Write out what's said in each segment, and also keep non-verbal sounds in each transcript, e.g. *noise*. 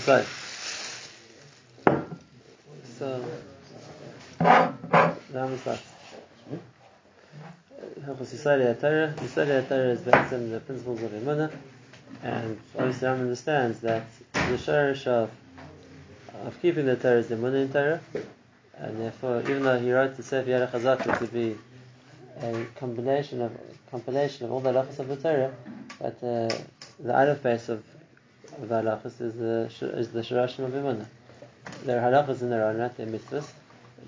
Decide. So, now we start. Hilchos Yesodei Torah. Yesodei Torah is based on the principles of Emunah, and obviously Ram understands that the sharish of of keeping the Torah is the Emunah in Torah, and therefore, even though he wrote the Sefer Yad HaChazakah to be a combination of compilation of all the halachas of the Torah, but uh, the aleph base of, of halachas is the is the of Emunah. There are halachas in their own right, they're mitzvahs,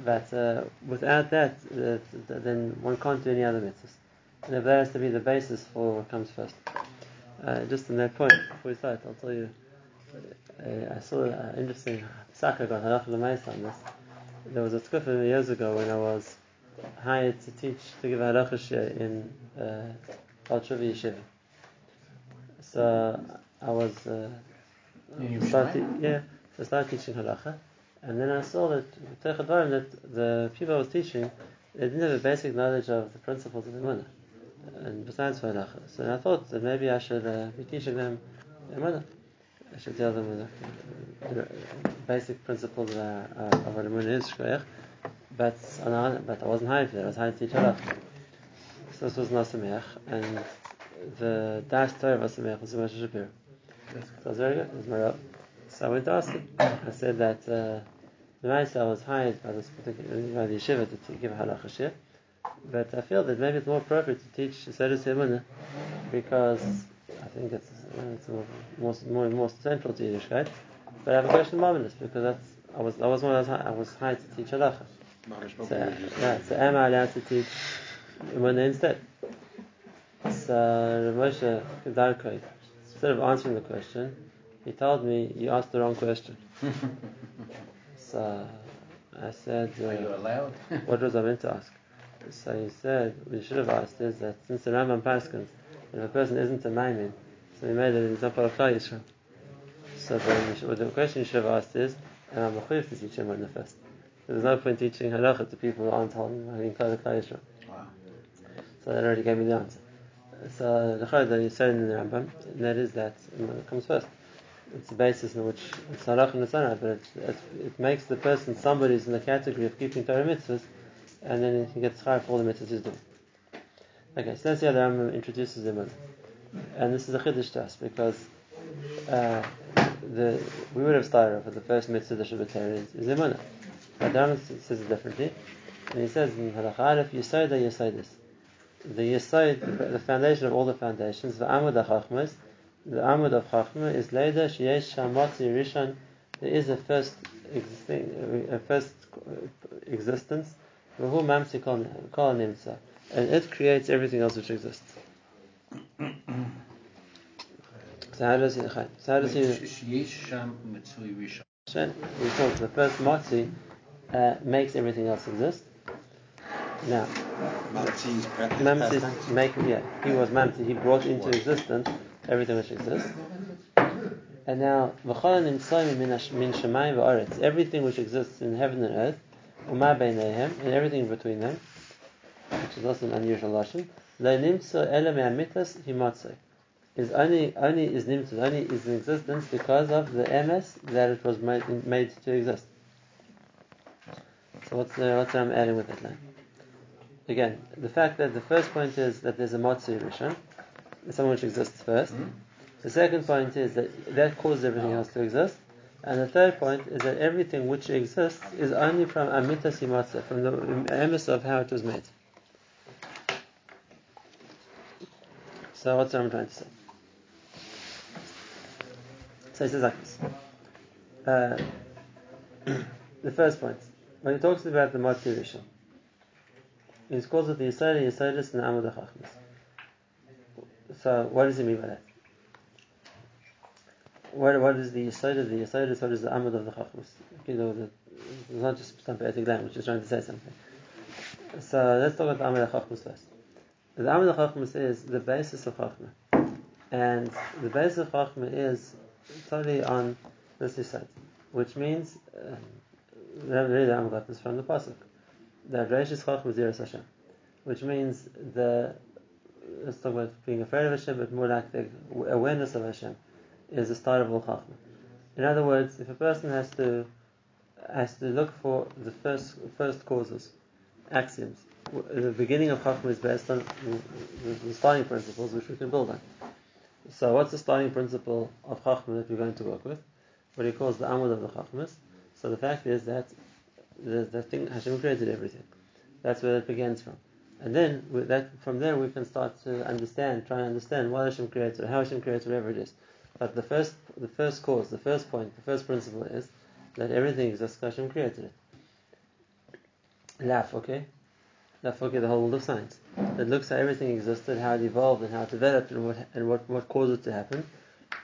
but uh, without that, then one can't do any other mitzvahs. And if that has to be the basis for what comes first. Uh, just on that point, before we start, I'll tell you, uh, I saw an interesting Saka got halachah l'maisa on this. There was a tzkufa years ago when I was hired to teach, to give a halacha in uh, Al Yeshiva. So I was uh, started, yeah, so I started teaching halacha, and then I saw that that the people I was teaching they didn't have a basic knowledge of the principles of Emunah, and besides halacha. So I thought that maybe I should uh, be teaching them Emunah. I should tell them the, basic principles of, uh, of what is, but but I wasn't hired for that. I was hired to teach halacha. So this was Nasameach, and the dash Torah of Nasameach was Moshe Shapiro. So it was very good. It my. So I went to ask him. I said that uh, the I was hired by this particular by the yeshiva to, give halacha shir, but I feel that maybe it's more appropriate to teach Semunah because I think it's, it's more, more, more, central to Yiddishkeit. Right? But I have a question of this because that's I was I was one I was, I was hired to teach halacha. So, yeah, so am I allowed to teach Emunah instead? So Moshe Kedarkoi, instead of answering the question, he told me you asked the wrong question. *laughs* so I said, uh, Are you allowed? *laughs* what was I meant to ask? So he said, what you should have asked is that since the Rambam Paskins, if a person isn't a Maimin, so he made it an example of Klal Yisrael. So then should, the question you should have asked is, am I mechuyev to teach him on the first? There's no point teaching halacha to people who aren't holding Klal Yisrael. Wow. So that already gave me the answer. So the chayda you said in the Rambam, and that is that it comes first. It's the basis on which it's halacha and it's not, but it, it, it, makes the person somebody who's in the category of keeping Torah mitzvahs, and then he gets chayv for all the mitzvahs he's doing. Okay, so see how the Rambam introduces him, and this is a chiddush to us because uh, the we would have started off with the first mitzvah the Shabbat is, is imunah. But the Rambam says it differently, and he says in halacha aleph yisoida yisoidis the Yisod, the foundation of all the foundations, the Amud HaChachmas, the Amud of Chachma is Leda Sheyesh Shamotzi Rishon. There is a first existing, a first existence, V'hu Mamsi Kol Nimtza, and it creates everything else which exists. so how does he? So how does he? Sheyesh Sham Mitzvah Rishon. We talk the first Motzi uh, makes everything else exist. Now, Mamsi's making, yeah, he was Mamsi, he brought into existence everything which exists. And now, everything which exists in heaven and earth, and everything between them, which is also an unusual lashon, is only only is nimtzah, only is in existence because of the ms that it was made, made to exist. So what's the, what's I'm adding with that line? Again, the fact that the first point is that there's a Matsu Rishon, someone which exists 1st mm-hmm. The second point is that that causes everything else to exist. And the third point is that everything which exists is only from Amita Simatsa, from the emes of how it was made. So what's what I'm trying to say? So he says like this. Uh, *clears throat* the first point, when he talks about the Matsu Rishon, is calls it the Yisod, Yisodis, and Amud HaChachmas. So, what does he mean by that? What, what is the Yisod of the Yisodis, what is the Amud of the Chachmas? You know, the, it's not just some poetic language, it's trying to say something. So, let's talk about the Amud HaChachmas first. The Amud HaChachmas is the basis of Chachma. And the basis of Chachma is totally on this Yisrael, which means, um, really the Amud is from the Pasuk that Reishis Yiras Hashem, which means the let's talk about being afraid of Hashem, but more like the awareness of Hashem is the start of all Chachma. In other words, if a person has to has to look for the first first causes, axioms, the beginning of Chachma is based on the, the, starting principles which we can build on. So, what's the starting principle of Chachma that we're going to work with? What he calls the Amud of the Chachmas. So, the fact is that the, the thing Hashem created everything. That's where it begins from. And then that from there we can start to understand, try and understand why Hashem created, it, how Hashem created whatever it is. But the first, the first cause, the first point, the first principle is that everything exists because Hashem created it. Laugh, okay? Laugh, okay, the whole world of science. It looks at everything existed, how it evolved, and how it developed, and what and what, what caused it to happen.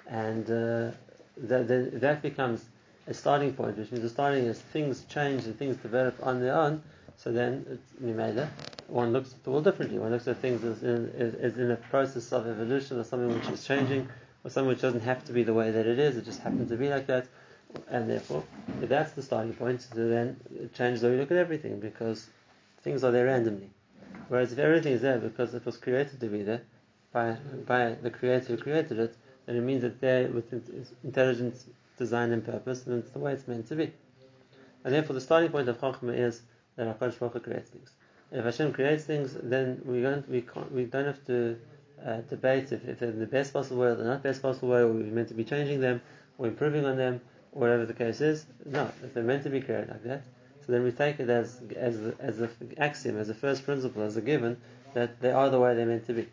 And uh, that, that becomes a starting point, which means the starting is things change and things develop on their own. So then, it's, one looks at the world differently. One looks at things as in, as in a process of evolution or something which is changing or something which doesn't have to be the way that it is, it just happens to be like that. And therefore, if that's the starting point, so then it changes the way you look at everything because things are there randomly. Whereas if everything is there because it was created to be there by, by the creator who created it, then it means that there with intelligent design and purpose, and it's the way it's meant to be. And therefore, the starting point of Chachma is that HaKadosh Baruch Hu creates things. If Hashem creates things, then we don't, we can't, we don't have to uh, debate if, if they're in the best possible way or the not best possible way, or we're meant to be changing them, or improving on them, or whatever the case is. No, if they're meant to be created like that, so then we take it as as as an axiom, as a first principle, as a given that they are the way they're meant to be.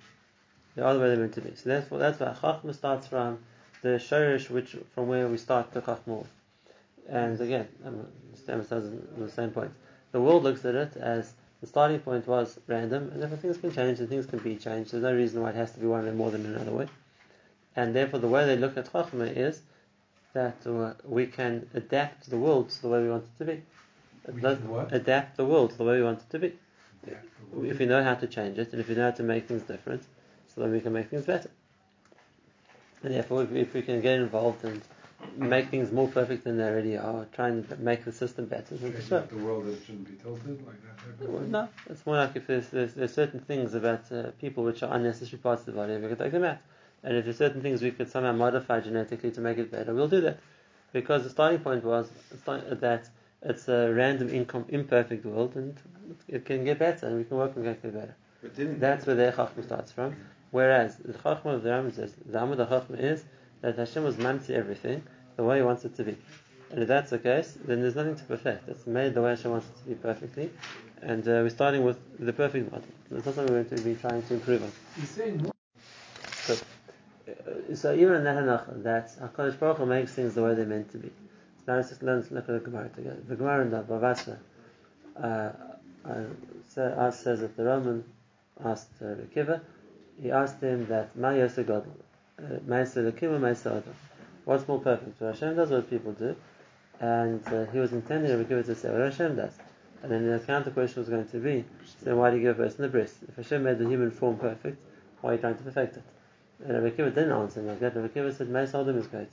They are the way they're meant to be. So that's that's why Chachma starts from the Shorish, which from where we start the Chachma. And again, I'm emphasizing the same point. The world looks at it as the starting point was random, and therefore things can change and things can be changed. There's no reason why it has to be one way more than another way. And therefore, the way they look at Chachma is that uh, we can adapt the world to the way we want it to be. Adapt the world to the way we want it to be. If we know how to change it, and if we know how to make things different, so then we can make things better. And therefore, if, if we can get involved and make things more perfect than they already are, try and make the system better. Sure. the world that shouldn't be tilted like that. Well, no, it's more like if there's, there's, there's certain things about uh, people which are unnecessary parts of the body, we could take them out. And if there's certain things we could somehow modify genetically to make it better, we'll do that. Because the starting point was that it's a random, incom- imperfect world, and it can get better, and we can work on getting better. That's where the chachma starts from. Whereas the chachma of the Rambam says the Amud chachma is that Hashem was mamti everything, the way He wants it to be. And if that's the case, then there's nothing to perfect. It's made the way Hashem wants it to be perfectly. And uh, we're starting with the perfect model. It's not something we're going to be trying to improve on. He's saying so, uh, so even in that that HaKadosh Baruch Hu makes things the way they're meant to be. So now let's just learn to look at the Gemara together. The Gemara in the Bavasra uh, uh, says that the Roman asked uh, Rekiva, he asked him that Ma Yosegod, Ma'aser Rekiva, Ma'aser Adam. What's more perfect? So Hashem does what people do, and uh, he was intending to give it to say what Hashem does. And then the counter question was going to be, then why do you give a person the breast? If Hashem made the human form perfect, why are you trying to perfect it? And Rabbi Akiva didn't answer him like that. Rabbi Akiva said, Meis Adam is greater.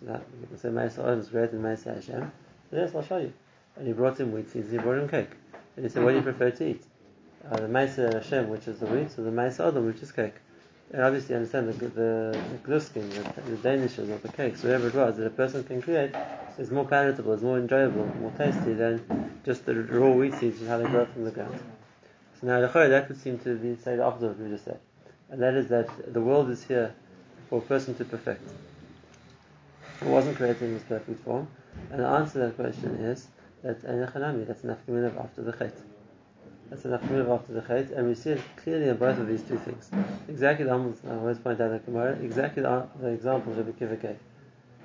So that, you say Meis Adam is greater than Meis Hashem. Yes, I'll show you. And he brought him wheat seeds, he brought him cake. And he said, what do you prefer to eat? Uh, the Meis Hashem, which is the wheat, or the Meis Adam, which is cake. And obviously, you understand the, the, the gluskin, the, the danishes, or the cakes, whatever it was, that a person can create, is more palatable, is more enjoyable, more tasty than just the raw wheat seeds and how they grow from the ground. So now, that would seem to be say the opposite of what we just said, and that is that the world is here for a person to perfect. It wasn't created in this perfect form, and the answer to that question is that Enechanami, that's enough after the chait. That's enough move after the chait, and we see it clearly in both of these two things. Exactly the I always point out in the Gemara, exactly the, the example Rabbi Akiva gave.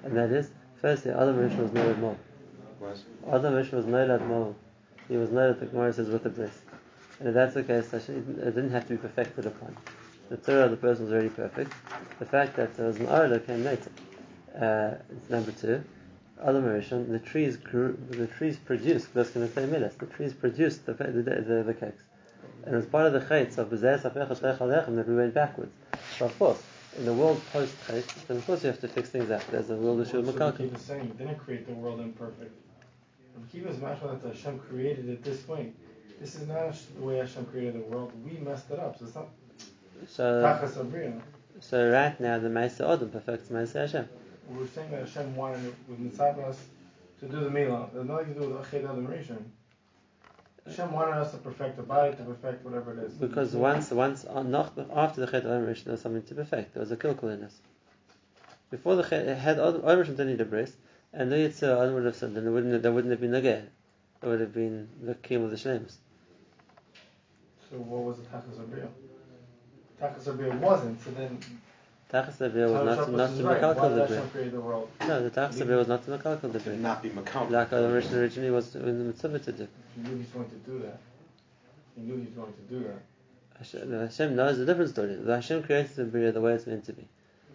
And that is, firstly, Adam Rishon was Noed Mo. Adam Rishon was Noed Mo. He was Noed, the Gemara says, with the breast. And if that's the case, it didn't have to be perfected upon. The Torah of the person was already perfect. The fact that there was an Arla came later. Uh, it's number two. Adam Rishon, the trees grew, the trees produced, that's going to say milas, the trees produced the, the, the, the cakes. And it was part of the chaitz of that we went backwards. So of course, in the world post chaitz, then of course you have to fix things up. There's a world issue of. So saying you didn't create the world imperfect. Kiva's mashma that Hashem created it this way. This is not the way Hashem created the world. We messed it up. So it's not so, so right now the Mesa Adam perfects Mesa Hashem. We were saying that Hashem wanted with Mitzvahs to do the Milah. There's nothing to do with Ached Adam Rishon. Hashem wanted us to perfect the body, to perfect whatever it is. Because once, once not, after the Chet Rishon, there was something to perfect. There was a kilkul in us. Before the Chet, had Rishon didn't need a breast, and the Yitzhak would have said, then there wouldn't, there wouldn't have been the Ger. There would have been the Kim of the Shlems. So what was the Tachas Abiyah? Tachas wasn't, so then Tachas Abiyah was not, not to Makalkal did the Hashem Brit. create? No, the Tachas Abiyah was not to Makalkal the To Brit. not be Makam. Like Adam Rishon originally was in the Mitzvah to do. He knew he's going to do that. He knew he's going to do that. Hashem, Hashem knows a different story. The Hashem created the Bria the way it's meant to be.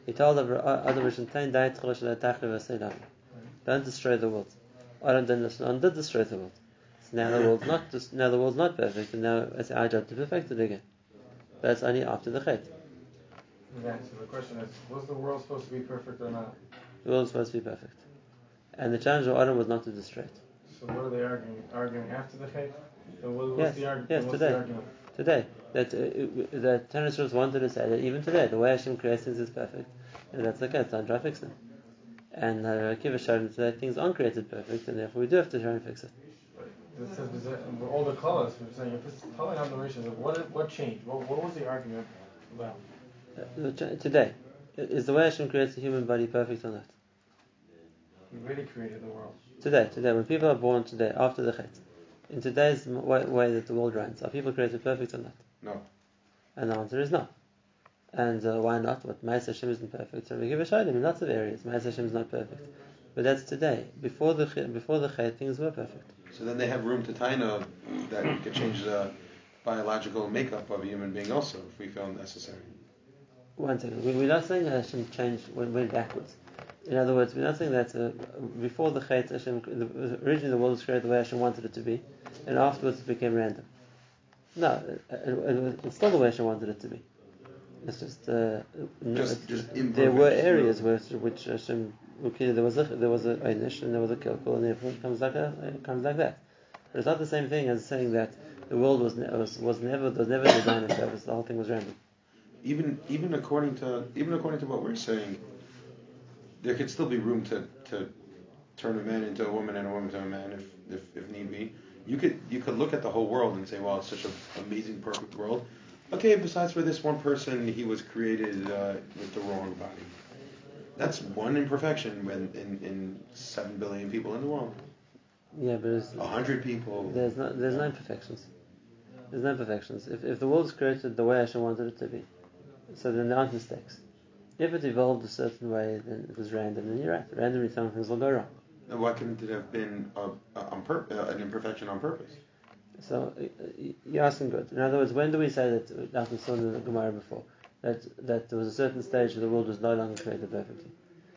He told Adam Rishon, "Tain dai tchol shel ha'tachli v'asei Don't destroy the world. Adam did destroy the world. So now the world's not now the world's not perfect, and now it's our job to perfect it again. But it's only after the chet. So the question is, was the world supposed to be perfect or not? The world's supposed to be perfect, and the challenge of Adam was not to destroy it. So what are they arguing? Arguing after the Chet? So what, what's Yes, the argument? yes, today. the? Today, that uh, that Tanakh wanted to say that even today, the way Hashem creates things is perfect, and that's okay. It's time to fix them. And uh, Kiva showed that things aren't created perfect, and therefore we do have to try and fix it. It says, is it- we're colors. We're saying if it's on the what what changed? What, what was the argument about? Uh, the ch- today, is the way Hashem creates the human body perfect or not? He really created the world. Today, today, when people are born today, after the Chet, in today's way, way that the world runs, are people created perfect or not? No. And the answer is no. And uh, why not? What Ma'as Hashem isn't perfect. So we give a shaylim in lots of areas. Ma'as Hashem is not perfect, but that's today. Before the Chet- before the Chet, things were perfect. So then they have room to taina that we could change the biological makeup of a human being also if we feel necessary. One second. We, we're not saying that Hashem changed went, went backwards. In other words, we're not saying that uh, before the Chet, Hashem, the, originally the world was created the way Hashem wanted it to be, and afterwards it became random. No, it, it, it it's still the way Hashem wanted it to be. It's just, uh, Just- it- just there were areas where which Hashem, okay, there was a there was a einish and there was a kilkul, and it comes like a, it comes like that. But it's not the same thing as saying that the world was ne- was, was never was never designed on purpose. The whole thing was random. Even even according to even according to what we're saying, there could still be room to, to turn a man into a woman and a woman to a man if, if, if need be. You could you could look at the whole world and say, well, it's such an amazing, perfect world. Okay, besides for this one person, he was created uh, with the wrong body. That's one imperfection when in, in seven billion people in the world. Yeah, but it's, A hundred people. there's no there's no imperfections. There's no imperfections. If if the world is created the way Hashem wanted it to be, so then there aren't mistakes. If it evolved a certain way, then it was random. Then you're right. Randomly, some things will go wrong. And why couldn't it have been a, a, pur- uh, an imperfection on purpose? So uh, uh, you're asking good. In other words, when do we say that, like we saw in the Gemara before, that that there was a certain stage where the world was no longer created perfectly?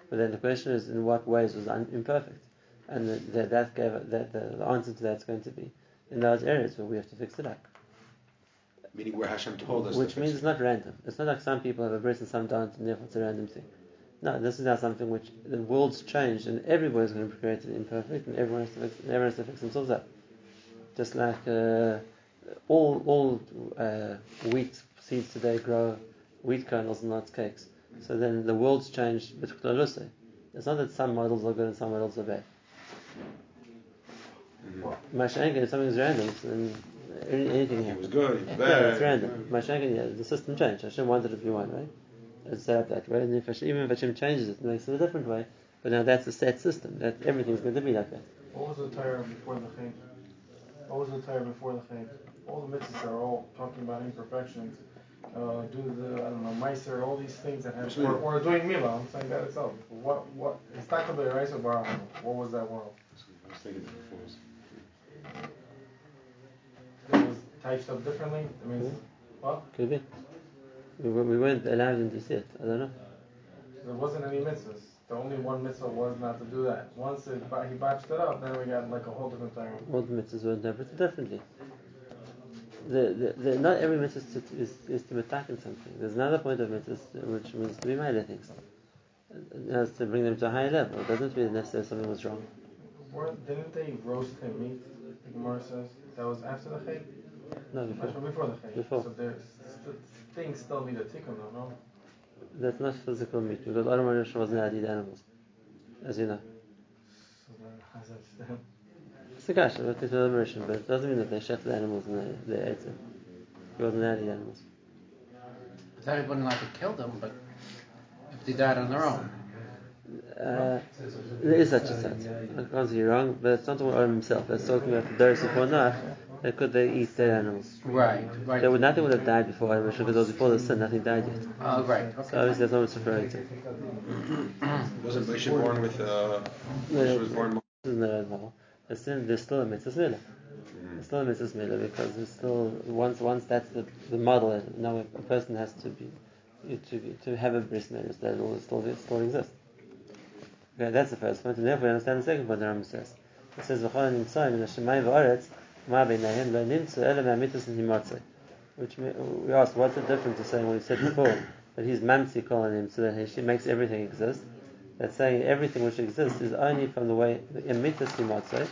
But then the question is, in what ways was un- imperfect? And the, that that gave that the, the answer to that's going to be in those areas where we have to fix it up. Meaning where Hashem told us. Which means it's not random. It's not like some people have a breast and some don't, and therefore it's a random thing. No, this is now something which the world's changed, and everybody's going to be created imperfect, and everyone has to fix, everyone has to fix themselves up. Just like uh, all all uh, wheat seeds today grow wheat kernels and not cakes. So then the world's changed. But it's not that some models are good and some models are bad. Mhm. Mashanka, if something's random, then any- anything He happens. was good. He was bad. Yeah, it's random. Mashiach, yeah, the system changed. Hashem wanted it to be one right? It's set up that way. And if Hashem, even if Hashem changes it, it makes it a different way. But now that's a set system. That everything's going to be like that. What was the Torah before the Chet? What was the Torah before the Chet? All the mitzvahs are all talking about imperfections. Uh, do the I don't know meiser, all these things that have or, or doing milah. I'm saying that itself. What what? It's not going to be a bar. What was that world? I was thinking that before. It was typed up differently. I mean, what? Could be. We, we we weren't allowed them to see it. I don't know. There wasn't any mitzvahs. The only one mitzvah was not to do that. Once it, he botched it up, then we got like a whole different Torah. All the mitzvahs were interpreted differently. The, the, the, not every mitzvah is to, is, is to attack in something. There's another point of mitzvahs which means to be of things. It has to bring them to a higher level. It doesn't mean necessarily something was wrong. Weren't, didn't they roast him meat? The Gemara says that was after the Chet. No, before. from before the Chet. Before. So there's st- things still need a tikkun, though, no? That's not physical meat because Adam Rishon wasn't allowed to eat animals. as you know. So then, how does that stand? It's a kasha, but it's a liberation, but it doesn't mean that they shech the animals and they, they ate them. He wasn't allowed to eat animals. I thought he wasn't like to kill them, but if they died on their own. Uh, there is such a sense. I can't say you're wrong, but it's not talking about himself. It's talking about the Doris before Nach. That could they eat dead animals? Right, right. There would nothing would have died before Adam because it was before the sin. Nothing died yet. Oh, right. So Okay. obviously that's not what it's referring to. Wasn't Moshe born with? Uh, Moshe was born. This is not at all. The sin, there's still a mitzvah milah. There's still a mitzvah milah because there's still once once that's the, the model. Now a person has to be to be, to have a bris milah that will still still exist. Okay, that's the first point, and therefore we understand the second point the Rambam says. It says v'chol nimtzoyim in hashemayim v'aretz ma beinayim lo Which we asked, what's the difference to saying what he said before that he's mamsi calling him so that he makes everything exist. That's saying everything which exists is only from the way emitas himatzei,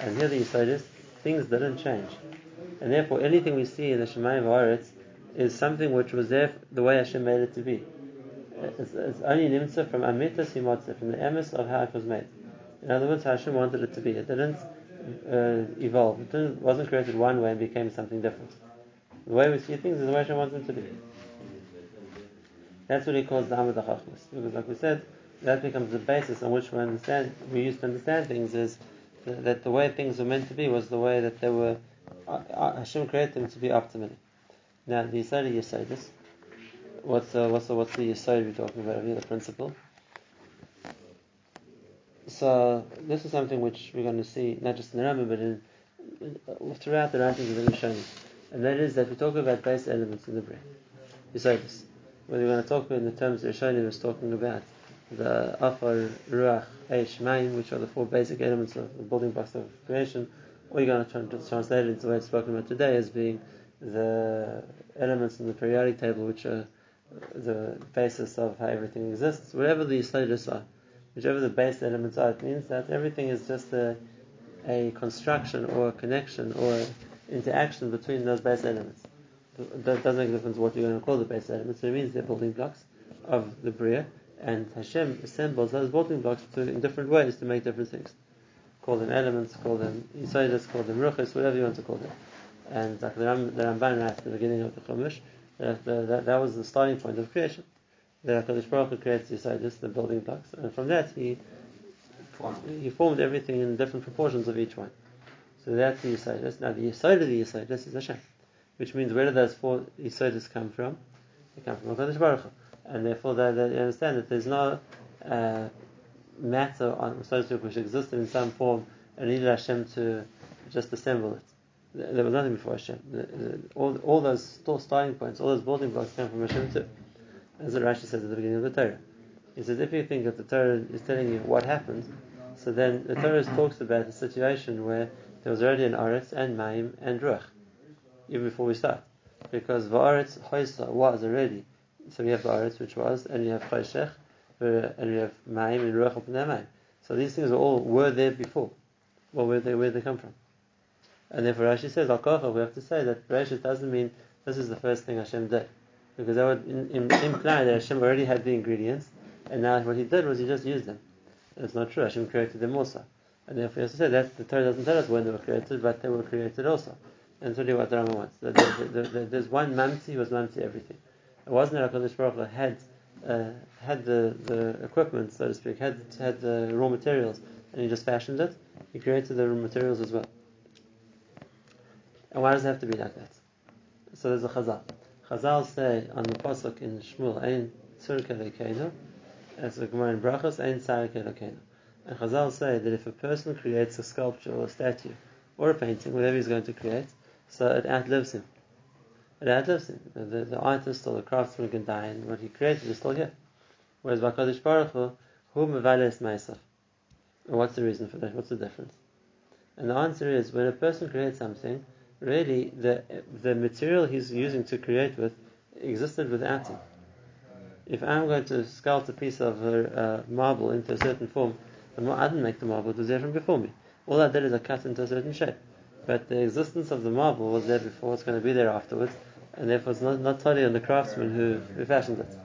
and here the Yisod is things didn't change, and therefore anything we see in the Shemayim v'aretz is something which was there the way Hashem made it to be. It's, it's only nimtza from amitas himatzeh, from the emes of how it was made. In other words, Hashem wanted it to be. It didn't uh, evolve. It wasn't created one way and became something different. The way we see things is the way Hashem wants them to be. That's what he calls the Amud HaChachmas. Because like we said, that becomes the basis on which we understand, we used to understand things is that the way things were meant to be was the way that they were, uh, uh, Hashem created them to be optimally. Now, the Yisod of Yisodis, what's the, what's the, what's the Yisod we're talking about here, the principle? So, this is something which we're going to see, not just in the Rambam, but in, in, throughout the writings of the Rishonim. And that is that we talk about base elements in the Bria. Yisodis. Whether we're going to talk in the terms that Rishonim is talking about, the Afar, Ruach, Eish, Maim, which are the four basic elements of the building blocks of creation, or you're going to try to translate it into the way it's spoken about today as being the elements in the periodic table which are the basis of how everything exists. Whatever the Yisodis are, whichever the base elements are, it means that everything is just a, a construction or a connection or interaction between those base elements. That doesn't make a difference what you're going to call the base elements, so it means they're building blocks of the Bria, and Hashem assembles those building blocks to, in different ways to make different things. Call them elements, call them Yisodis, call them Ruchas, whatever you want to call them. And like the, Ram, Ramban writes at the beginning of the Chumash, that, that, that was the starting point of creation. The HaKadosh Baruch Hu creates the Yisodis, the building blocks, and from that he he formed everything in different proportions of each one. So that's the Yisodis. Now the Yisod of the Yisodis is Hashem, which means where do those four Yisodis come from? They come from HaKadosh Baruch Hu. And therefore they, they understand that there's no uh, matter on so to speak which existed in some form and needed Hashem to just assemble it. There was nothing before Hashem. All, all those starting points, all those building blocks come from Hashem too. As the Rashi says at the beginning of the Torah. He says if you think that the Torah is telling you what happened, so then the Torah *clears throat* talks about a situation where there was already an Aretz and Maim and Ruach, even before we start. Because the Aretz Hoysa was already. So we have the Aretz which was, and you have Choshech, and we have Maim and Ruach upon that Maim. So these things are all were there before. Well, where they where they come from. And therefore Rashi says, Al we have to say that Bereshit doesn't mean this is the first thing Hashem did. Because that would in, in, imply that Hashem already had the ingredients, and now what he did was he just used them. That's not true. Hashem created them also. And therefore, as I said, that the Torah doesn't tell us when they were created, but they were created also. And that's really what the Rambam wants. That there- there- there- There's one mamti who was mamti everything. It wasn't that HaKadosh Baruch Hu had, uh, had the, the equipment, so to speak, had, had the raw materials, and he just fashioned it. He created the raw materials as well. And why does it have to be like that? So there's a Chazal. Chazal say on the pasuk in Shmuel, "Ein tzur kelekeinu," as the Gemara in Brachos, "Ein tzar kelekeinu." And Chazal say that if a person creates a sculpture or a statue or a painting, whatever he's going to create, so it outlives him. It outlives him. The, the, artist or the craftsman can die, and what he created is still here. Whereas HaKadosh Baruch Hu, hu mevales. And what's the reason for that? What's the difference? And the answer is when a person creates something, really the the material he's using to create with existed without him. If I'm going to sculpt a piece of uh, marble into a certain form, I didn't make the marble; it was there from before me. All I did is I cut into a certain shape. But the existence of the marble was there before; it's going to be there afterwards, and therefore it's not not totally on the craftsman who, who fashioned it.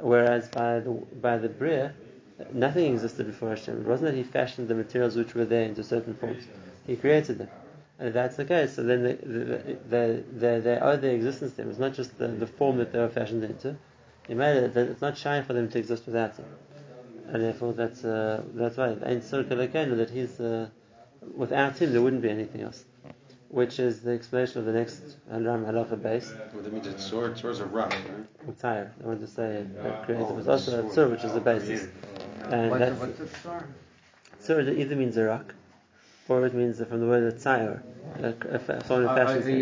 Whereas by the by the bria, Nothing existed before Hashem. It wasn't that He fashioned the materials which were there into certain forms. He created them. And if that's the case, so then they, they, they, they, they owe their existence to Him. It's not just the, the form that they were fashioned into. He made it it's not shine for them to exist without Him. And therefore, that's uh, that's why And Ain't that He's uh, without Him there wouldn't be anything else which is the explanation of the next Ram Halacha base. Well, that means it's sword. Swords are rock, right? Tire. I want to say that created. It was also a tzur, which is the basis. And what's, that's, what's a tzur? Tzur either means a rock, or it means from the word tzire, someone who fashions it.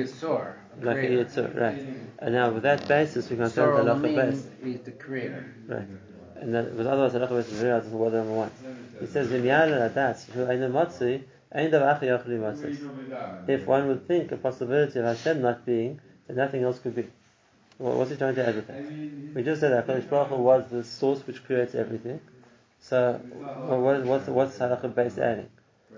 Like a yitzur, right. Mm-hmm. And now with that basis, we can the halacha base. He's the creator. Right. And that was otherwise halacha base is very hard to what number one. He says, "V'miyad adas who ainu matzui." If one would think a possibility of Hashem not being, then nothing else could be. What's he trying to add with that? We just said that Hakadosh Baruch Hu was the source which creates everything. So, what, what's what's halacha based adding?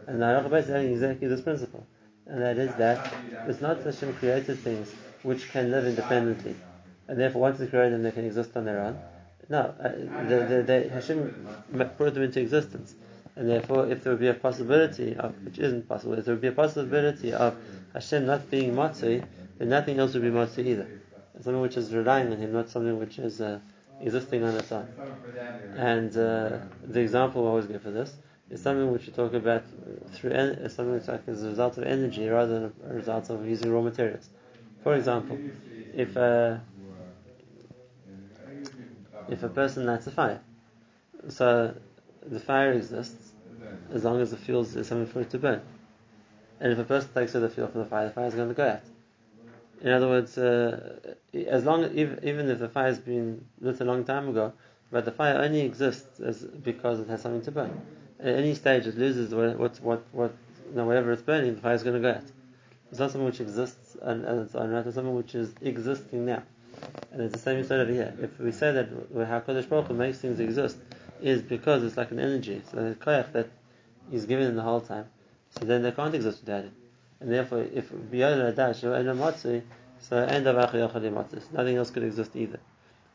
And the halacha based adding exactly this principle, and that is that it's not that Hashem created things which can live independently, and therefore once He created them, they can exist on their own. No, uh, the, the, the, Hashem brought them into existence. And therefore, if there would be a possibility of, which isn't possible, if there would be a possibility of Hashem not being Matzui, then nothing else would be Matzui either. Something which is relying on Him, not something which is uh, existing on its own. And uh, the example I always give for this is something which we talk about through en- something which like as a result of energy rather than a result of using raw materials. For example, if a, if a person lights a fire, so the fire exists as long as the fuel is something for it to burn. And if a person takes away the fuel from the fire, the fire is going to go out. In other words, uh, as long even if the fire has been lit a long time ago, but the fire only exists as, because it has something to burn. At any stage, it loses what what what, what you know, whatever it's burning, the fire is going to go out. It's not something which exists on, on its own, right? It's something which is existing now. And it's the same sort over here. If we say that how Kodesh Baruch Hu makes things exist, is because it's like an energy. So the koyach that is given the whole time. So then they can't exist without it. And therefore, if biyod adash matzui, so end of matzis. Nothing else could exist either.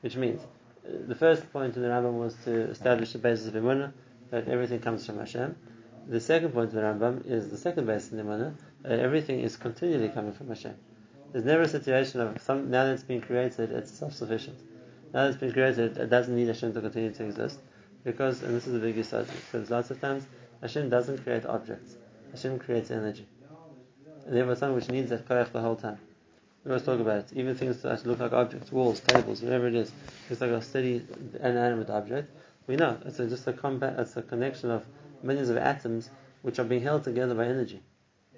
Which means, uh, the first point in the Rambam was to establish the basis of imunah, that everything comes from Hashem. The second point in the Rambam is the second basis in the imunah, that everything is continually coming from Hashem. There's never a situation of some, now that it's been created, it's self-sufficient. Now that it's been created, it doesn't need Hashem to continue to exist. Because, and this is the biggest subject, because lots of times Hashem doesn't create objects. Hashem creates energy. And therefore something which needs that koyach the whole time. We always talk about it. Even things that look like objects, walls, tables, whatever it is, it's like a steady, inanimate object. We know it's a, just a compa- it's a connection of millions of atoms which are being held together by energy.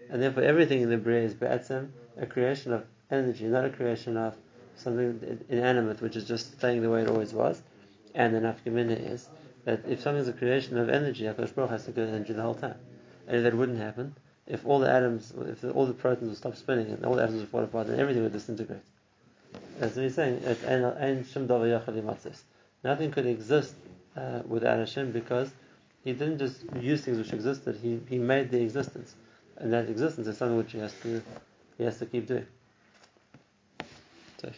And therefore everything in the Bria is Ba'atzim, a creation of energy, not a creation of something inanimate which is just staying the way it always was. And the nafkamina is that if something is a creation of energy, HaKadosh Baruch has to go energy the whole time. And if that wouldn't happen if all the atoms, if all the protons would stop spinning and all the atoms would fall apart, then everything would disintegrate. That's what he's saying. Nothing could exist uh, without Hashem because he didn't just use things which existed. He, he made the existence, and that existence is something which he has to he has to keep doing. So.